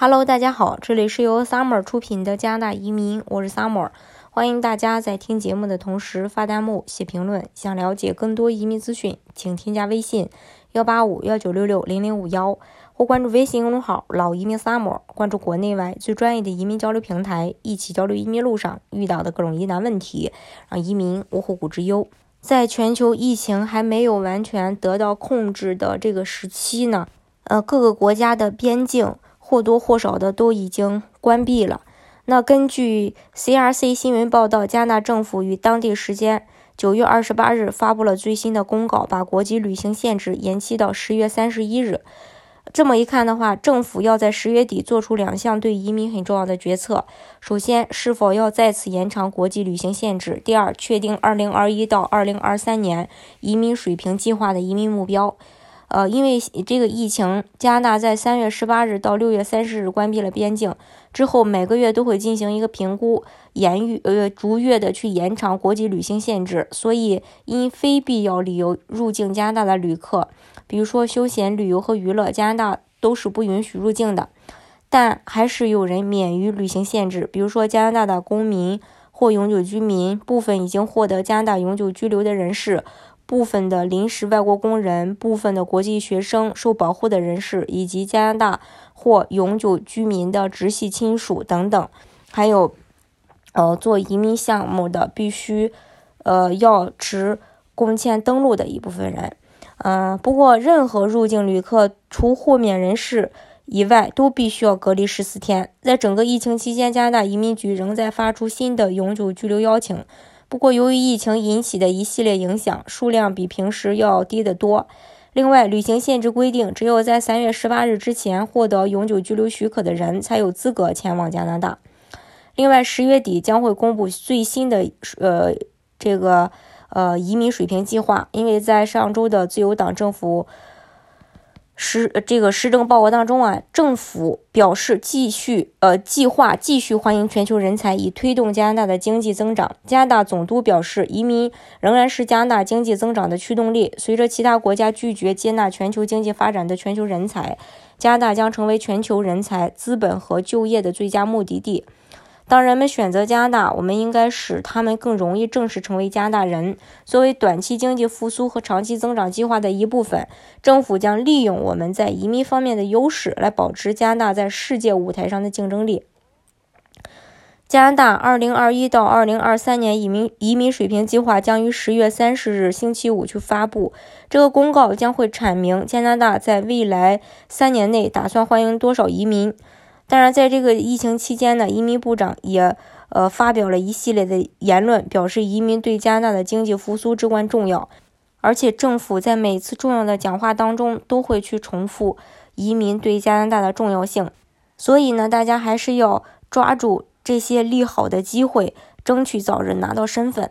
Hello，大家好，这里是由 Summer 出品的加拿大移民，我是 Summer，欢迎大家在听节目的同时发弹幕、写评论。想了解更多移民资讯，请添加微信幺八五幺九六六零零五幺，或关注微信公众号“老移民 Summer”，关注国内外最专业的移民交流平台，一起交流移民路上遇到的各种疑难问题，让移民无后顾之忧。在全球疫情还没有完全得到控制的这个时期呢，呃，各个国家的边境。或多或少的都已经关闭了。那根据 CRC 新闻报道，加纳政府于当地时间九月二十八日发布了最新的公告，把国际旅行限制延期到十月三十一日。这么一看的话，政府要在十月底做出两项对移民很重要的决策：首先，是否要再次延长国际旅行限制；第二，确定二零二一到二零二三年移民水平计划的移民目标。呃，因为这个疫情，加拿大在三月十八日到六月三十日关闭了边境，之后每个月都会进行一个评估，延呃逐月的去延长国际旅行限制，所以因非必要理由入境加拿大的旅客，比如说休闲旅游和娱乐，加拿大都是不允许入境的。但还是有人免于旅行限制，比如说加拿大的公民或永久居民，部分已经获得加拿大永久居留的人士。部分的临时外国工人、部分的国际学生、受保护的人士，以及加拿大或永久居民的直系亲属等等，还有，呃，做移民项目的必须，呃，要持工签登录的一部分人。嗯，不过任何入境旅客除豁免人士以外，都必须要隔离十四天。在整个疫情期间，加拿大移民局仍在发出新的永久居留邀请。不过，由于疫情引起的一系列影响，数量比平时要低得多。另外，旅行限制规定，只有在三月十八日之前获得永久居留许可的人才有资格前往加拿大。另外，十月底将会公布最新的呃这个呃移民水平计划，因为在上周的自由党政府。施这个施政报告当中啊，政府表示继续呃计划继续欢迎全球人才，以推动加拿大的经济增长。加拿大总督表示，移民仍然是加拿大经济增长的驱动力。随着其他国家拒绝接纳全球经济发展的全球人才，加拿大将成为全球人才、资本和就业的最佳目的地。当人们选择加拿大，我们应该使他们更容易正式成为加拿大人。作为短期经济复苏和长期增长计划的一部分，政府将利用我们在移民方面的优势，来保持加拿大在世界舞台上的竞争力。加拿大2021到2023年移民移民水平计划将于10月30日星期五去发布。这个公告将会阐明加拿大在未来三年内打算欢迎多少移民。当然，在这个疫情期间呢，移民部长也呃发表了一系列的言论，表示移民对加拿大的经济复苏至关重要。而且政府在每次重要的讲话当中都会去重复移民对加拿大的重要性。所以呢，大家还是要抓住这些利好的机会，争取早日拿到身份。